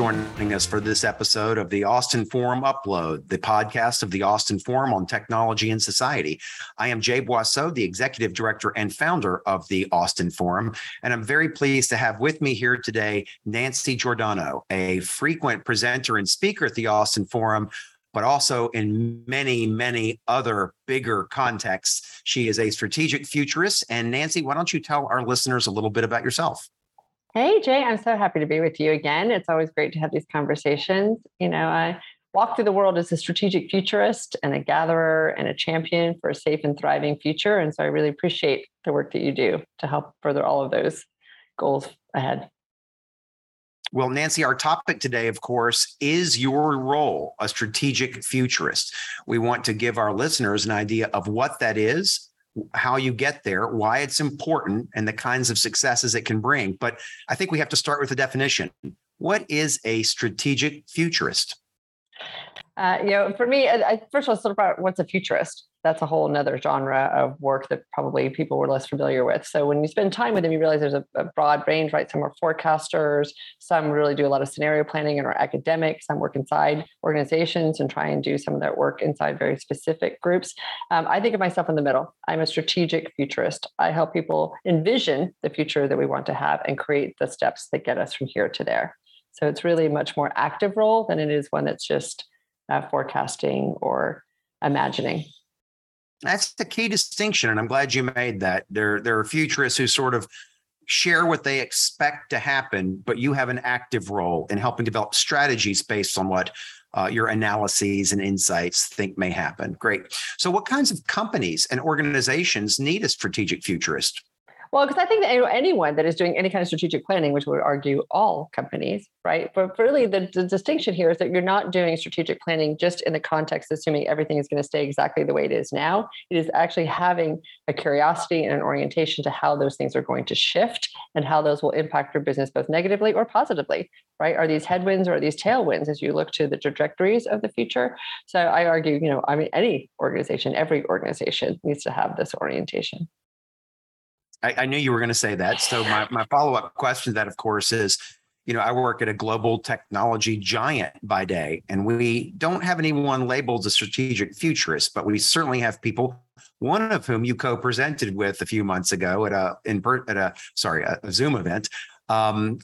joining us for this episode of the Austin Forum Upload, the podcast of the Austin Forum on Technology and Society. I am Jay Boisseau, the executive director and founder of the Austin Forum, and I'm very pleased to have with me here today Nancy Giordano, a frequent presenter and speaker at the Austin Forum, but also in many, many other bigger contexts. She is a strategic futurist. And Nancy, why don't you tell our listeners a little bit about yourself? Hey, Jay, I'm so happy to be with you again. It's always great to have these conversations. You know, I walk through the world as a strategic futurist and a gatherer and a champion for a safe and thriving future. And so I really appreciate the work that you do to help further all of those goals ahead. Well, Nancy, our topic today, of course, is your role, a strategic futurist. We want to give our listeners an idea of what that is, how you get there, why it's important, and the kinds of successes it can bring. But I think we have to start with the definition. What is a strategic futurist? Uh, you know, for me, I, first of all, sort of what's a futurist? That's a whole another genre of work that probably people were less familiar with. So when you spend time with them, you realize there's a, a, broad range, right? Some are forecasters, some really do a lot of scenario planning and are academic, some work inside organizations and try and do some of that work inside very specific groups. Um, I think of myself in the middle. I'm a strategic futurist. I help people envision the future that we want to have and create the steps that get us from here to there. So it's really a much more active role than it is one that's just uh, forecasting or imagining. That's the key distinction, and I'm glad you made that. There, there are futurists who sort of share what they expect to happen, but you have an active role in helping develop strategies based on what uh, your analyses and insights think may happen. Great. So, what kinds of companies and organizations need a strategic futurist? Well, because I think that anyone that is doing any kind of strategic planning, which would argue all companies, right? But really, the, the, distinction here is that you're not doing strategic planning just in the context, assuming everything is going to stay exactly the way it is now. It is actually having a curiosity and an orientation to how those things are going to shift and how those will impact your business both negatively or positively, right? Are these headwinds or are these tailwinds as you look to the trajectories of the future? So I argue, you know, I mean, any organization, every organization needs to have this orientation. I, I knew you were going to say that. So my, my follow up question to that, of course, is you know, I work at a global technology giant by day, and we don't have anyone labeled a strategic futurist, but we certainly have people. One of whom you co-presented with a few months ago at a in at a sorry a, Zoom event, um,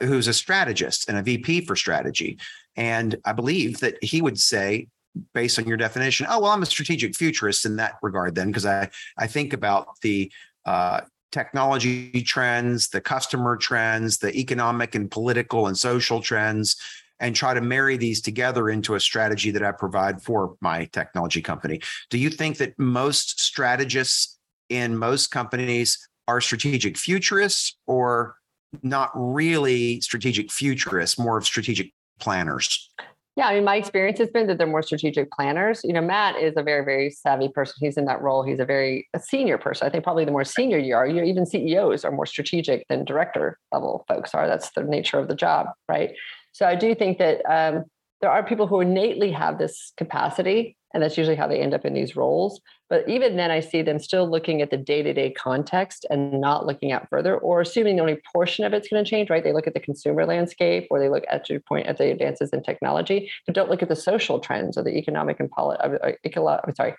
who's a strategist and a VP for strategy, and I believe that he would say based on your definition, oh well, I'm a strategic futurist in that regard. Then, because I I think about the uh, technology trends, the customer trends, the economic and political and social trends, and try to marry these together into a strategy that I provide for my technology company. Do you think that most strategists in most companies are strategic futurists or not really strategic futurists, more of strategic planners? Yeah, I mean, my experience has been that they're more strategic planners. You know, Matt is a very, very savvy person. He's in that role. He's a very a senior person. I think probably the more senior you are, you know, even CEOs are more strategic than director level folks are. That's the nature of the job, right? So I do think that um, there are people who innately have this capacity and that's usually how they end up in these roles. But even then, I see them still looking at the day to day context and not looking out further or assuming only portion of it's going to change, right? They look at the consumer landscape or they look at your point at the advances in technology, but don't look at the social trends or the economic and political, uh, uh, I'm sorry,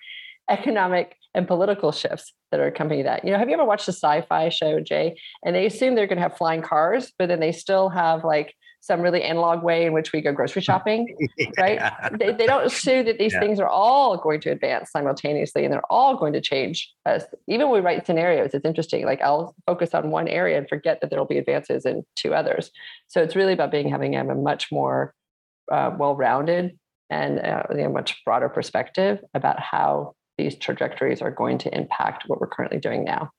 economic and political shifts that are accompanying that. You know, have you ever watched the sci-fi show, Jay? And they assume they're going to have flying cars, but then they still have like some really analog way in which we go grocery shopping, yeah. right? They, they, don't assume that these yeah. things are all going to advance simultaneously and they're all going to change. As even when we write scenarios, it's interesting. Like I'll focus on one area and forget that there will be advances in two others. So it's really about being having a much more uh, well-rounded and uh, a much broader perspective about how these trajectories are going to impact what we're currently doing now.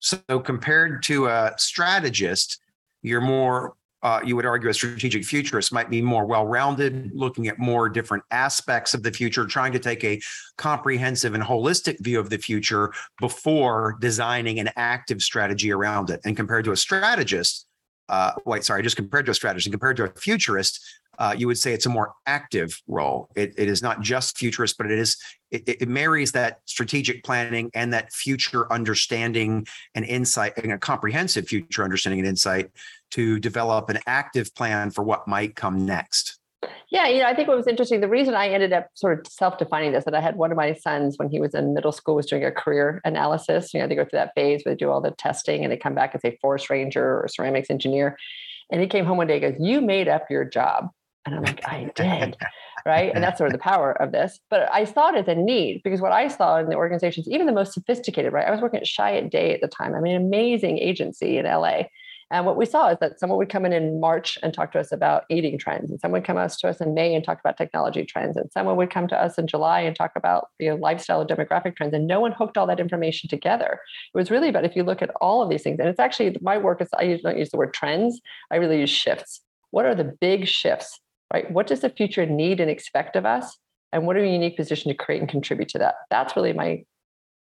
So compared to a strategist, you're more uh, you would argue a strategic futurist might be more well-rounded, looking at more different aspects of the future, trying to take a comprehensive and holistic view of the future before designing an active strategy around it. And compared to a strategist, uh, wait, sorry, just compared to a strategist, and compared to a futurist, uh, you would say it's a more active role. It, it is not just futurist, but it is it, it, marries that strategic planning and that future understanding and insight and a comprehensive future understanding and insight to develop an active plan for what might come next. Yeah, you know, I think what was interesting, the reason I ended up sort of self-defining this, that I had one of my sons when he was in middle school was doing a career analysis. You know, they go through that phase where they do all the testing and they come back and say forest ranger or ceramics engineer. And he came home one day and goes, You made up your job. And I'm like, I did. right. And that's sort of the power of this. But I saw it as a need because what I saw in the organizations, even the most sophisticated, right? I was working at Chiat Day at the time. I mean, amazing agency in LA. And what we saw is that someone would come in in March and talk to us about eating trends, and someone would come to us in May and talk about technology trends, and someone would come to us in July and talk about you know lifestyle and demographic trends, and no one hooked all that information together. It was really about if you look at all of these things, and it's actually my work is I don't use the word trends, I really use shifts. What are the big shifts, right? What does the future need and expect of us, and what are a unique position to create and contribute to that? That's really my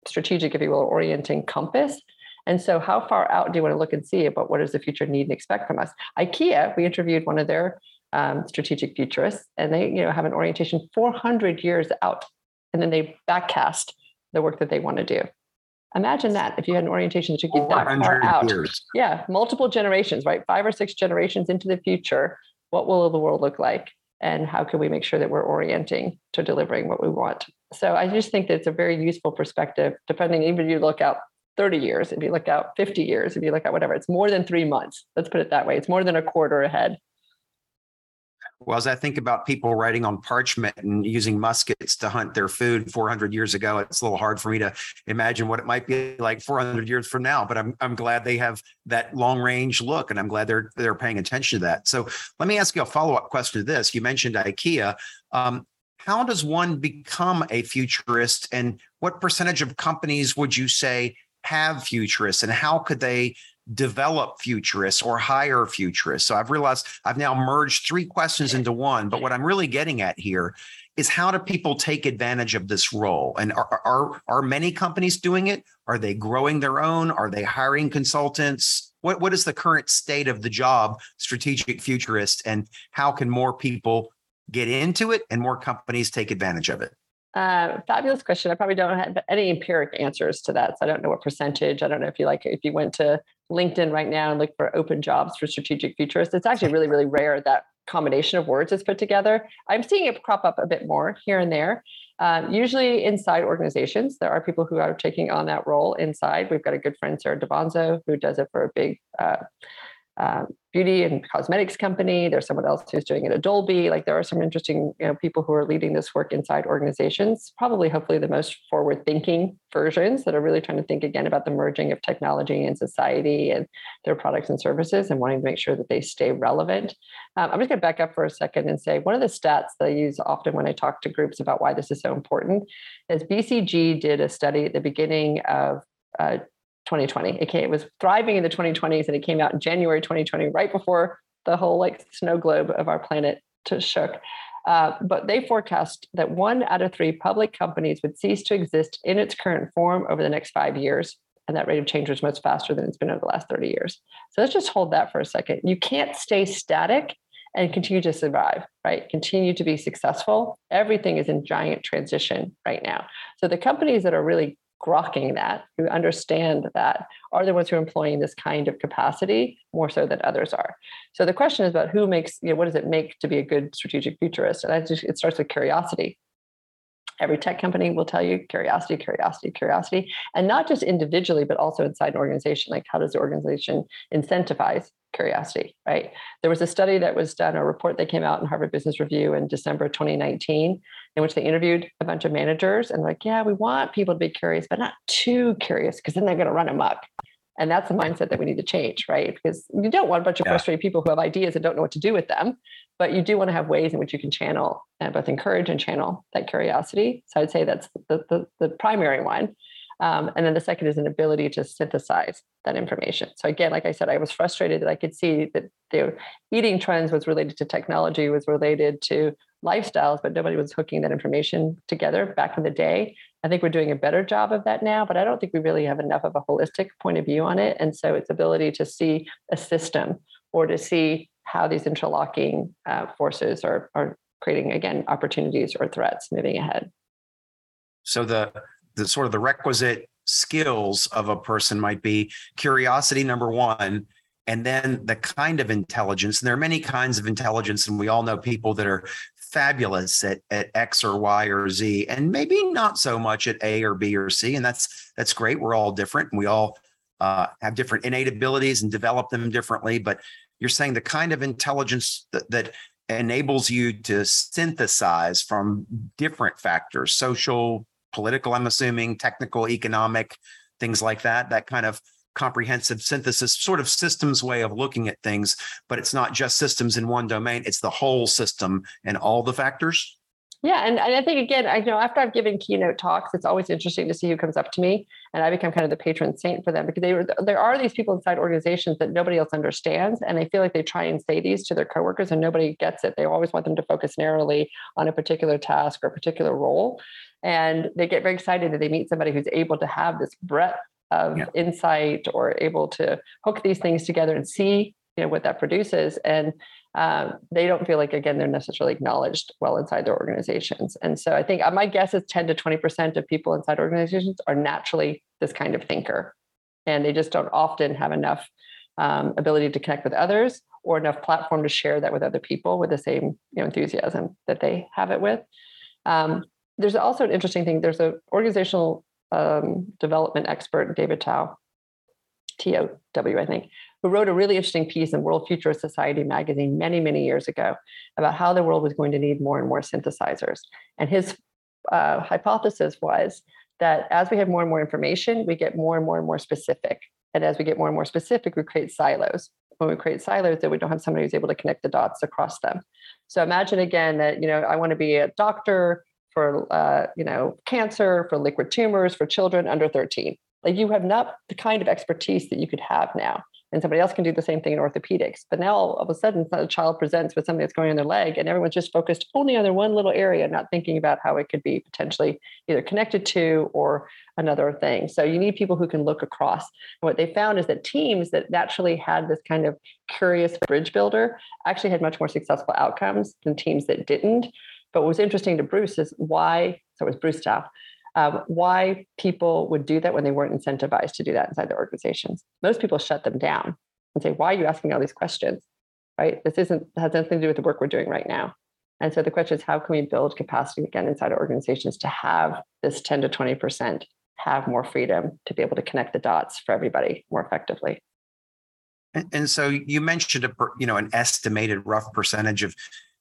strategic, if you will, orienting compass and so, how far out do you want to look and see about what does the future need and expect from us? IKEA, we interviewed one of their um, strategic futurists, and they, you know, have an orientation 400 years out, and then they backcast the work that they want to do. Imagine that if you had an orientation that took you that far out. Years. Yeah, multiple generations, right? Five or six generations into the future, what will the world look like? And how can we make sure that we're orienting to delivering what we want? So I just think that it's a very useful perspective, depending, even if you look out 30 years, if you look out 50 years, if you look at whatever, it's more than three months. Let's put it that way. It's more than a quarter ahead. Well, as I think about people writing on parchment and using muskets to hunt their food 400 years ago, it's a little hard for me to imagine what it might be like 400 years from now. But I'm I'm glad they have that long range look, and I'm glad they're they're paying attention to that. So let me ask you a follow up question to this. You mentioned IKEA. Um, how does one become a futurist, and what percentage of companies would you say have futurists and how could they develop futurists or hire futurists. So I've realized I've now merged three questions into one. But what I'm really getting at here is how do people take advantage of this role? And are, are, are many companies doing it? Are they growing their own? Are they hiring consultants? What, what is the current state of the job, strategic futurist, and how can more people get into it and more companies take advantage of it? Uh, fabulous question. I probably don't have any empiric answers to that. So I don't know what percentage. I don't know if you like if you went to LinkedIn right now and look for open jobs for strategic futurists. It's actually really, really rare that combination of words is put together. I'm seeing it crop up a bit more here and there. Um, usually inside organizations, there are people who are taking on that role inside. We've got a good friend, Sarah DeBonzo, who does it for a big uh, uh, beauty and cosmetics company. There's someone else who's doing it at Dolby. Like there are some interesting you know, people who are leading this work inside organizations. Probably, hopefully, the most forward-thinking versions that are really trying to think again about the merging of technology and society and their products and services, and wanting to make sure that they stay relevant. Um, I'm just going to back up for a second and say one of the stats that I use often when I talk to groups about why this is so important is BCG did a study at the beginning of uh, 2020. It, came, it was thriving in the 2020s and it came out in January 2020, right before the whole like snow globe of our planet shook. Uh, but they forecast that one out of three public companies would cease to exist in its current form over the next five years. And that rate of change was much faster than it's been over the last 30 years. So let's just hold that for a second. You can't stay static and continue to survive, right? Continue to be successful. Everything is in giant transition right now. So the companies that are really grokking that, who understand that, are the ones who are employing this kind of capacity more so than others are. So the question is about who makes, you know, what does it make to be a good strategic futurist? And I just, it starts with curiosity. Every tech company will tell you curiosity, curiosity, curiosity, and not just individually, but also inside an organization. Like, how does the organization incentivize curiosity, right? There was a study that was done, a report that came out in Harvard Business Review in December 2019, in which they interviewed a bunch of managers and like, yeah, we want people to be curious, but not too curious because then they're going to run amok. And that's the mindset that we need to change, right? Because you don't want a bunch of yeah. frustrated people who have ideas and don't know what to do with them, but you do want to have ways in which you can channel and both encourage and channel that curiosity. So I'd say that's the, the, the primary one. Um, and then the second is an ability to synthesize that information. So again, like I said, I was frustrated that I could see that the eating trends was related to technology, was related to lifestyles, but nobody was hooking that information together back in the day. I think we're doing a better job of that now, but I don't think we really have enough of a holistic point of view on it. And so its ability to see a system or to see how these interlocking uh, forces are, are creating, again, opportunities or threats moving ahead. So the the sort of the requisite skills of a person might be curiosity number one and then the kind of intelligence and there are many kinds of intelligence and we all know people that are fabulous at, at x or y or z and maybe not so much at a or b or c and that's that's great we're all different and we all uh, have different innate abilities and develop them differently but you're saying the kind of intelligence that, that enables you to synthesize from different factors social political i'm assuming technical economic things like that that kind of comprehensive synthesis sort of systems way of looking at things but it's not just systems in one domain it's the whole system and all the factors yeah and, and i think again i know after i've given keynote talks it's always interesting to see who comes up to me and i become kind of the patron saint for them because they there are these people inside organizations that nobody else understands and they feel like they try and say these to their coworkers and nobody gets it they always want them to focus narrowly on a particular task or a particular role and they get very excited that they meet somebody who's able to have this breadth of yeah. insight or able to hook these things together and see you know what that produces and um, they don't feel like again they're necessarily acknowledged well inside their organizations. And so i think uh, my guess is 10 to 20% of people inside organizations are naturally this kind of thinker. And they just don't often have enough um, ability to connect with others or enough platform to share that with other people with the same you know, enthusiasm that they have it with. Um, there's also an interesting thing. There's an organizational um, development expert, David Tow, T O W, I think, who wrote a really interesting piece in World Futurist Society magazine many, many years ago about how the world was going to need more and more synthesizers. And his uh, hypothesis was that as we have more and more information, we get more and more and more specific. And as we get more and more specific, we create silos. When we create silos, then we don't have somebody who's able to connect the dots across them. So imagine again that, you know, I want to be a doctor for uh, you know cancer, for liquid tumors, for children under 13. Like you have not the kind of expertise that you could have now. And somebody else can do the same thing in orthopedics. But now all of a sudden, a child presents with something that's going on their leg, and everyone's just focused only on their one little area, not thinking about how it could be potentially either connected to or another thing. So you need people who can look across. And what they found is that teams that naturally had this kind of curious bridge builder actually had much more successful outcomes than teams that didn't. But what was interesting to Bruce is why, so it was Bruce Tow, um, why people would do that when they weren't incentivized to do that inside their organizations. Most people shut them down and say, why are you asking all these questions? Right? This isn't has nothing to do with the work we're doing right now. And so the question is, how can we build capacity again inside our organizations to have this 10 to 20% have more freedom to be able to connect the dots for everybody more effectively? And, and so you mentioned a you know an estimated rough percentage of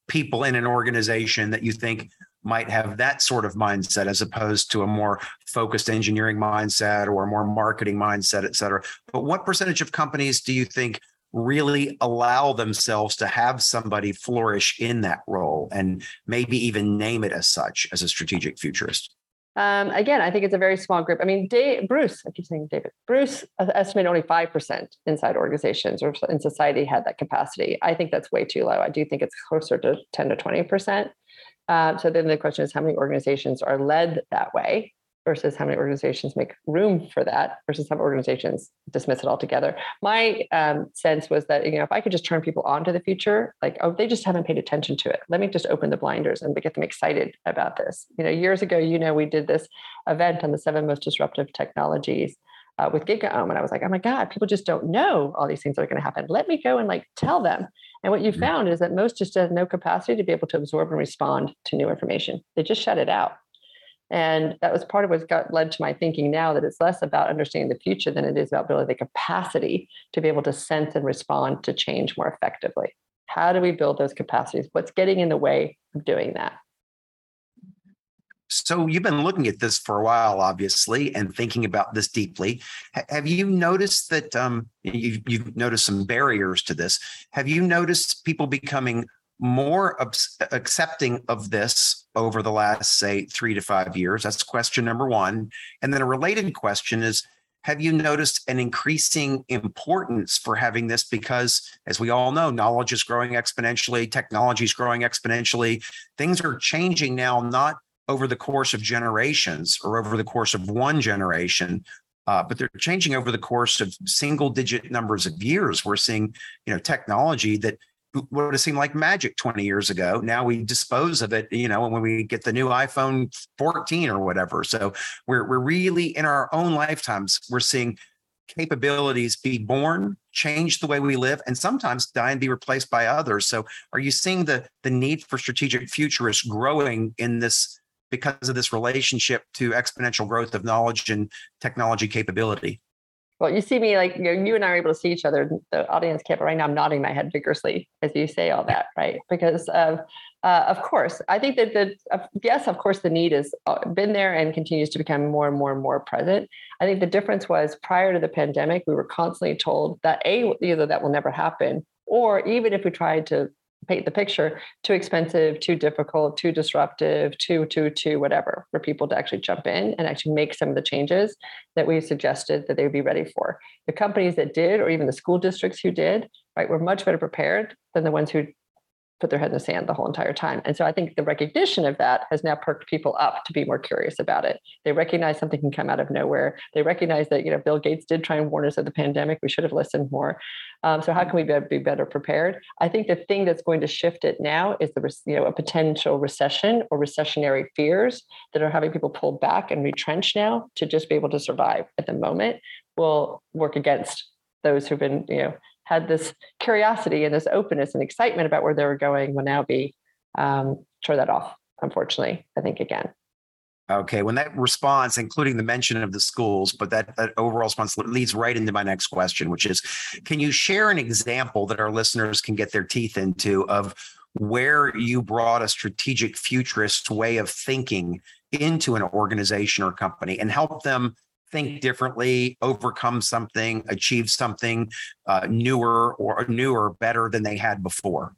people in an organization that you think might have that sort of mindset as opposed to a more focused engineering mindset or a more marketing mindset, et cetera. But what percentage of companies do you think really allow themselves to have somebody flourish in that role and maybe even name it as such as a strategic futurist? Um, again, I think it's a very small group. I mean, Dave, Bruce, I keep saying David, Bruce estimated only 5% inside organizations or in society had that capacity. I think that's way too low. I do think it's closer to 10 to 20%. Um, so then the question is how many organizations are led that way? versus how many organizations make room for that versus some organizations dismiss it altogether. My um, sense was that you know if I could just turn people on to the future, like oh they just haven't paid attention to it. Let me just open the blinders and get them excited about this. You know, years ago, you know, we did this event on the seven most disruptive technologies. Uh, with GigaOM, and I was like, oh my God, people just don't know all these things that are going to happen. Let me go and like tell them. And what you mm-hmm. found is that most just have no capacity to be able to absorb and respond to new information. They just shut it out. And that was part of what got led to my thinking now that it's less about understanding the future than it is about building the capacity to be able to sense and respond to change more effectively. How do we build those capacities? What's getting in the way of doing that? So you've been looking at this for a while, obviously, and thinking about this deeply. have you noticed that um, you've, you've noticed some barriers to this? Have you noticed people becoming more accepting of this over the last, say, three to five years? That's question number one. And then a related question is Have you noticed an increasing importance for having this? Because, as we all know, knowledge is growing exponentially, technology is growing exponentially. Things are changing now, not over the course of generations or over the course of one generation, uh, but they're changing over the course of single digit numbers of years. We're seeing, you know, technology that would have seemed like magic 20 years ago. Now we dispose of it, you know, when we get the new iPhone 14 or whatever. So we're we're really in our own lifetimes, we're seeing capabilities be born change the way we live and sometimes die and be replaced by others. So are you seeing the the need for strategic futurists growing in this because of this relationship to exponential growth of knowledge and technology capability? Well, you see me like you, know, you and I are able to see each other. The audience can't, but right now I'm nodding my head vigorously as you say all that, right? Because of, uh, of course, I think that the uh, yes, of course, the need has uh, been there and continues to become more and more and more present. I think the difference was prior to the pandemic, we were constantly told that a either that will never happen, or even if we tried to the picture too expensive too difficult too disruptive too too too whatever for people to actually jump in and actually make some of the changes that we suggested that they would be ready for. The companies that did or even the school districts who did right were much better prepared than the ones who put their head in the sand the whole entire time. And so I think the recognition of that has now perked people up to be more curious about it. They recognize something can come out of nowhere. They recognize that you know Bill Gates did try and warn us of the pandemic. We should have listened more. Um, so how can we be, better prepared? I think the thing that's going to shift it now is the you know a potential recession or recessionary fears that are having people pull back and retrench now to just be able to survive at the moment will work against those who've been you know had this curiosity and this openness and excitement about where they were going will now be um, turn that off unfortunately i think again. Okay when that response including the mention of the schools but that, that overall response leads right into my next question which is can you share an example that our listeners can get their teeth into of where you brought a strategic futurist way of thinking into an organization or company and help them think differently, overcome something, achieve something uh, newer or newer, better than they had before.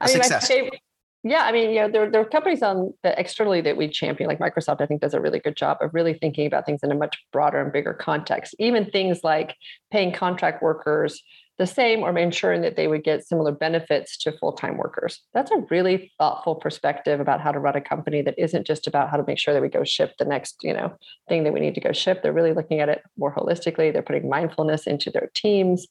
I mean, success. Favorite, yeah, I mean, you know, there, there are companies on the externally that we champion, like Microsoft. I think does a really good job of really thinking about things in a much broader and bigger context. Even things like paying contract workers the same or ensuring that they would get similar benefits to full-time workers. That's a really thoughtful perspective about how to run a company that isn't just about how to make sure that we go ship the next, you know, thing that we need to go ship. They're really looking at it more holistically. They're putting mindfulness into their teams.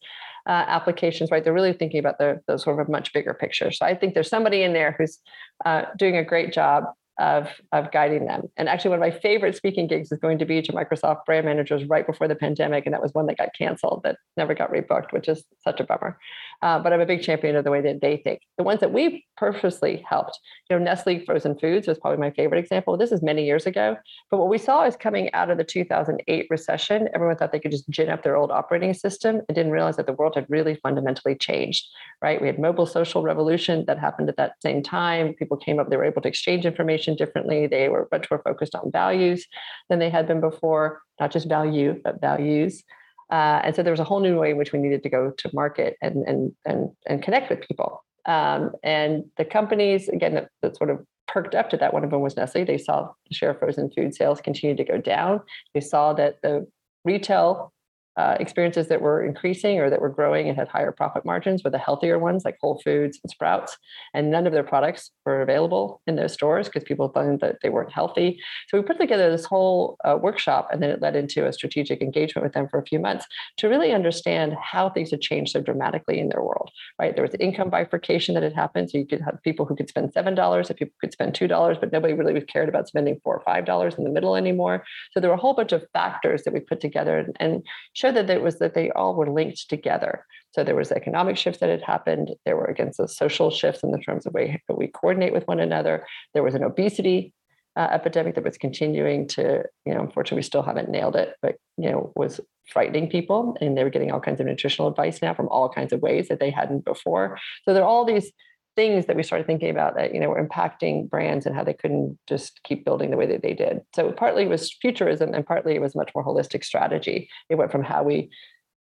Uh, applications, right? They're really thinking about the, the sort of a much bigger picture. So I think there's somebody in there who's uh, doing a great job of, of guiding them. And actually, one of my favorite speaking gigs is going to be to Microsoft brand managers right before the pandemic. And that was one that got canceled that never got rebooked, which is such a bummer. Uh, but I'm a big champion of the way that they think. The ones that we purposely helped, you know, Nestle Frozen Foods was probably my favorite example. This is many years ago. But what we saw is coming out of the 2008 recession, everyone thought they could just gin up their old operating system and didn't realize that the world had really fundamentally changed, right? We had mobile social revolution that happened at that same time. People came up, they were able to exchange information differently. They were much more focused on values than they had been before, not just value, but values. Uh, and so there was a whole new way in which we needed to go to market and and and and connect with people. Um, and the companies again that, that, sort of perked up to that. One of them was Nestle. They saw the share of frozen food sales continue to go down. They saw that the retail uh, experiences that were increasing or that were growing and had higher profit margins were the healthier ones like Whole Foods and Sprouts. And none of their products were available in those stores because people thought that they weren't healthy. So we put together this whole uh, workshop and then it led into a strategic engagement with them for a few months to really understand how things had changed so dramatically in their world, right? There was income bifurcation that had happened. So you could have people who could spend $7 and people could spend $2, but nobody really cared about spending four or $5 in the middle anymore. So there were a whole bunch of factors that we put together and, and showed that it was that they all were linked together. So there was economic shifts that had happened. There were against the social shifts in the terms of way we coordinate with one another. There was an obesity uh, epidemic that was continuing to, you know, unfortunately, we still haven't nailed it, but you know, was frightening people, and they were getting all kinds of nutritional advice now from all kinds of ways that they hadn't before. So there are all these things that we started thinking about that you know were impacting brands and how they couldn't just keep building the way that they did. So partly it was futurism and partly it was much more holistic strategy. It went from how we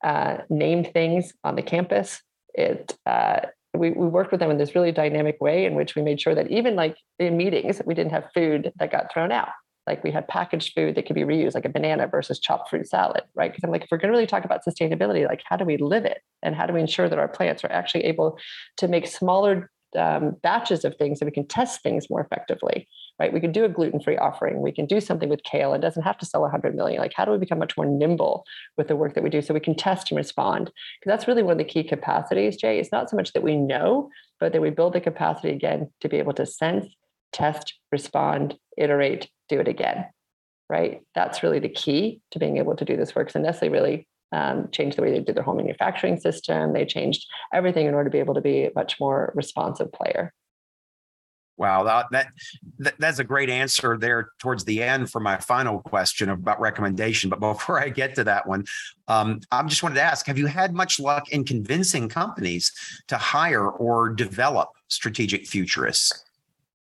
uh, named things on the campus. It uh, we, we worked with them in this really dynamic way in which we made sure that even like in meetings we didn't have food that got thrown out like we have packaged food that can be reused, like a banana versus chopped fruit salad, right? Because I'm like, if we're going to really talk about sustainability, like how do we live it, and how do we ensure that our plants are actually able to make smaller um, batches of things so we can test things more effectively right? We can do a gluten-free offering. We can do something with kale. It doesn't have to sell 100 million. Like how do we become much more nimble with the work that we do so we can test and respond? Because that's really one of the key capacities jay. It's not so much that we know but that we build the capacity again to be able to sense test respond iterate do it again right? That's really the key to being able to do this work. So Nestle really um, changed the way they did their whole manufacturing system. They changed everything in order to be able to be a much more responsive player. Wow, that, that that's a great answer there towards the end for my final question about recommendation. But before I get to that one, um, I just wanted to ask: Have you had much luck in convincing companies to hire or develop strategic futurists?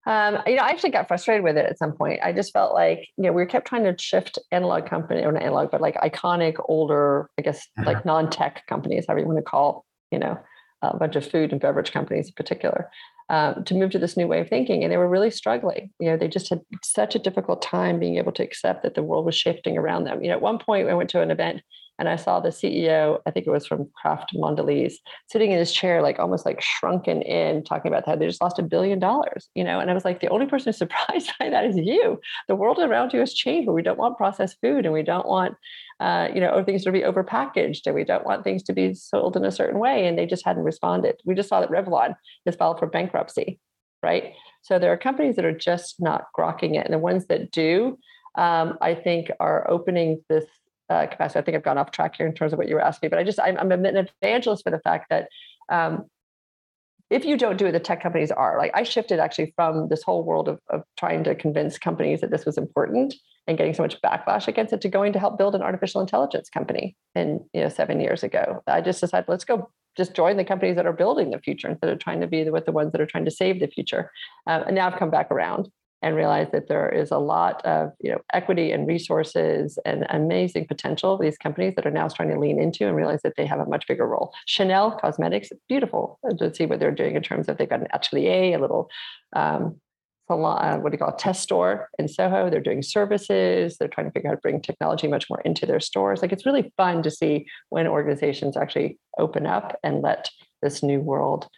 Um, you know, I actually got frustrated with it at some point. I just felt like, you know, we kept trying to shift analog company or not analog, but like iconic, older, I guess, uh-huh. like non-tech companies, however you want to call, you know, a bunch of food and beverage companies in particular, um, to move to this new way of thinking. And they were really struggling. You know, they just had such a difficult time being able to accept that the world was shifting around them. You know, at one point I went to an event and I saw the CEO, I think it was from Kraft Mondelez, sitting in his chair, like almost like shrunken in, talking about how they just lost a billion dollars, you know. And I was like, the only person who's surprised by that is you. The world around you has changed, we don't want processed food and we don't want uh, you know, things to be overpackaged and we don't want things to be sold in a certain way. And they just hadn't responded. We just saw that Revlon has filed for bankruptcy, right? So there are companies that are just not grokking it. And the ones that do, um, I think, are opening this uh, capacity. I think I've gone off track here in terms of what you were asking, but I just, I'm, I'm an evangelist for the fact that um, if you don't do it, the tech companies are. Like I shifted actually from this whole world of, of trying to convince companies that this was important and getting so much backlash against it to going to help build an artificial intelligence company. And you know, seven years ago, I just decided let's go just join the companies that are building the future instead of trying to be with the ones that are trying to save the future. Um, and now I've come back around and realize that there is a lot of you know equity and resources and amazing potential these companies that are now starting to lean into and realize that they have a much bigger role. Chanel Cosmetics, beautiful to see what they're doing in terms of they've got an atelier, a little um, salon, uh, what do you call it, test store in Soho. They're doing services. They're trying to figure out how to bring technology much more into their stores. Like it's really fun to see when organizations actually open up and let this new world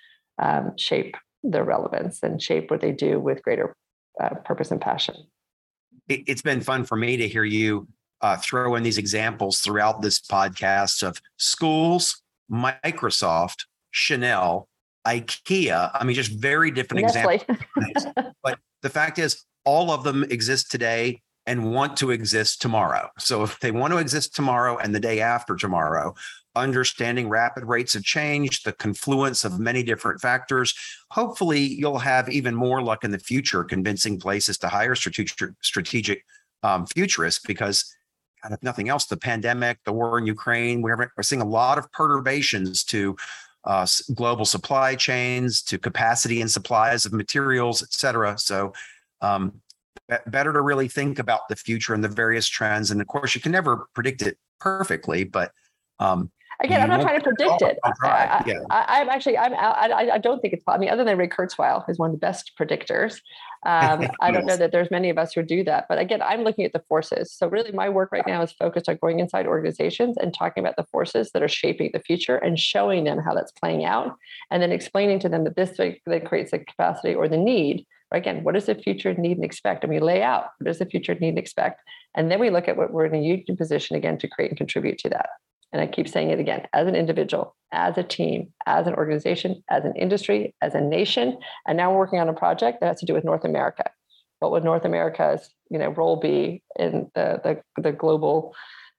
um, shape their relevance and shape what they do with greater uh, purpose and passion. It, has been fun for me to hear you uh, throw in these examples throughout this podcast of schools, Microsoft, Chanel, IKEA. I mean, just very different examples. but the fact is, all of them exist today and want to exist tomorrow. So if they want to exist tomorrow and the day after tomorrow, understanding rapid rates of change, the confluence of many different factors. Hopefully, you'll have even more luck in the future convincing places to hire strategic, strategic um, futurists because, God, if nothing else, the pandemic, the war in Ukraine, we're, we're seeing a lot of perturbations to uh, global supply chains, to capacity and supplies of materials, et cetera. So, um, better to really think about the future and the various trends. And of course, you can never predict it perfectly, but um, Again, I'm not trying to predict it. I, yeah. I, am actually, I'm, I, I don't think it's, I mean, other than Ray Kurzweil, who's one of the best predictors. Um, I don't know that there's many of us who do that. But again, I'm looking at the forces. So really my work right now is focused on going inside organizations and talking about the forces that are shaping the future and showing them how that's playing out. And then explaining to them that this that creates the capacity or the need. Again, what does the future need and expect? And we lay out what does the future need and expect. And then we look at what we're in a unique position again to create and contribute to that and I keep saying it again, as an individual, as a team, as an organization, as an industry, as a nation. And now we're working on a project that has to do with North America. What would North America's you know, role be in the, the, the global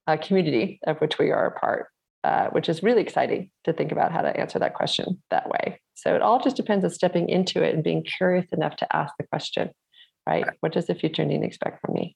uh, community of which we are a part? Uh, which is really exciting to think about how to answer that question that way. So it all just depends on stepping into it and being curious enough to ask the question, right? What does the future need to expect from me?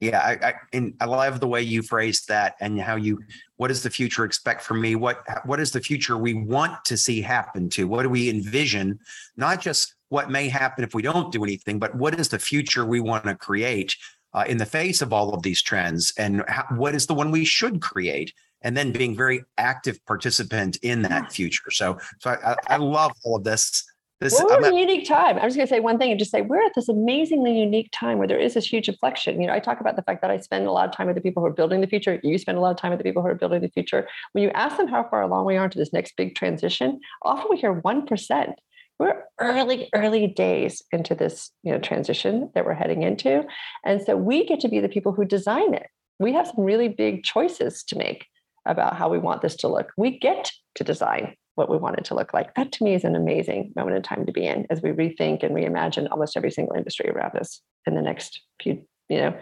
Yeah, I, I and I love the way you phrased that and how you what does the future expect from me? What what is the future we want to see happen to? What do we envision? Not just what may happen if we don't do anything, but what is the future we want to create uh, in the face of all of these trends? And how, what is the one we should create? And then being very active participant in that future. So, so I, I love all of this. This, we're in a unique time. I'm just going to say one thing and just say we're at this amazingly unique time where there is this huge inflection. You know, I talk about the fact that I spend a lot of time with the people who are building the future. You spend a lot of time with the people who are building the future. When you ask them how far along we are into this next big transition, often we hear one percent. We're early, early days into this, you know, transition that we're heading into, and so we get to be the people who design it. We have some really big choices to make about how we want this to look. We get to design what we want it to look like. That to me is an amazing moment in time to be in as we rethink and reimagine almost every single industry around us in the next few, you know,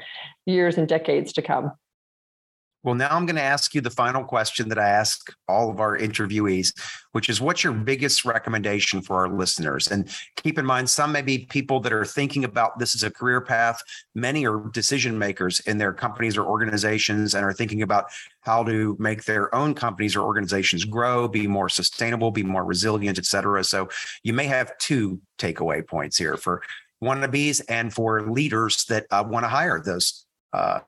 years and decades to come. Well, now I'm going to ask you the final question that I ask all of our interviewees, which is what's your biggest recommendation for our listeners? And keep in mind, some may be people that are thinking about this as a career path. Many are decision makers in their companies or organizations and are thinking about how to make their own companies or organizations grow, be more sustainable, be more resilient, et cetera. So you may have two takeaway points here for wannabes and for leaders that uh, want to hire those uh,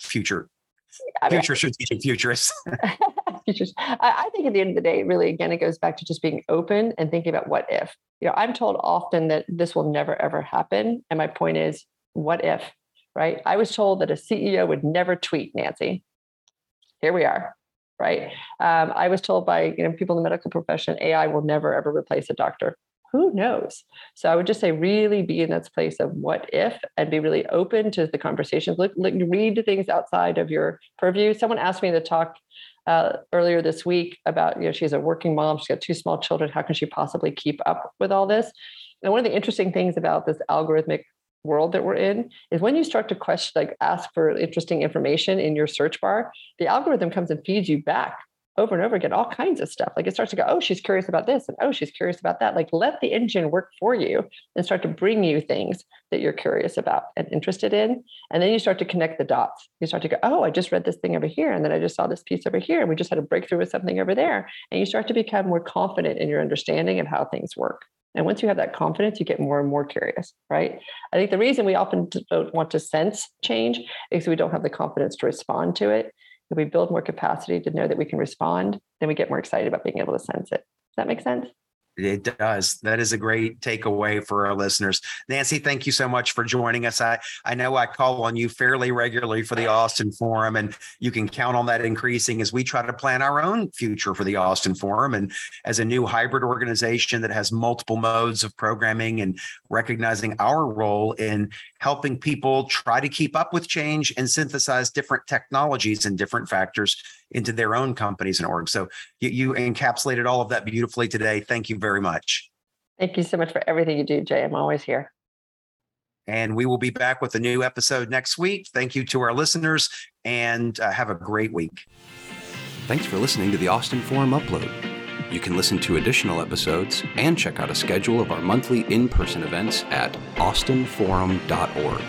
future I mean, future strategic futurists. futures. I, I think at the end of the day, really, again, it goes back to just being open and thinking about what if. You know, I'm told often that this will never ever happen, and my point is, what if? Right? I was told that a CEO would never tweet, Nancy. Here we are. Right. Um, I was told by you know people in the medical profession, AI will never ever replace a doctor who knows? So I would just say, really be in that place of what if and be really open to the conversations. Look, look read things outside of your purview. Someone asked me to talk uh, earlier this week about, you know, she's a working mom, she's got two small children. How can she possibly keep up with all this? And one of the interesting things about this algorithmic world that we're in is when you start to question, like ask for interesting information in your search bar, the algorithm comes and feeds you back over and over again all kinds of stuff. Like it starts to go oh she's curious about this and oh she's curious about that. Like let the engine work for you and start to bring you things that you're curious about and interested in. And then you start to connect the dots. You start to go oh i just read this thing over here and then i just saw this piece over here and we just had a breakthrough with something over there. And you start to become more confident in your understanding of how things work. And once you have that confidence, you get more and more curious, right? I think the reason we often don't want to sense change is we don't have the confidence to respond to it. If we build more capacity to know that we can respond, then we get more excited about being able to sense it. Does that make sense? It does. That is a great takeaway for our listeners. Nancy, thank you so much for joining us. I, I know I call on you fairly regularly for the Austin Forum, and you can count on that increasing as we try to plan our own future for the Austin Forum. And as a new hybrid organization that has multiple modes of programming and recognizing our role in helping people try to keep up with change and synthesize different technologies and different factors into their own companies and orgs. So you, you encapsulated all of that beautifully today. Thank you very much. Thank you so much for everything you do, Jay. I'm always here. And we will be back with a new episode next week. Thank you to our listeners and uh, have a great week. Thanks for listening to the Austin Forum Upload. You can listen to additional episodes and check out a schedule of our monthly in person events at austinforum.org.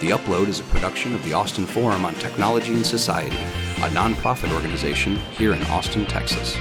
The Upload is a production of the Austin Forum on Technology and Society, a nonprofit organization here in Austin, Texas.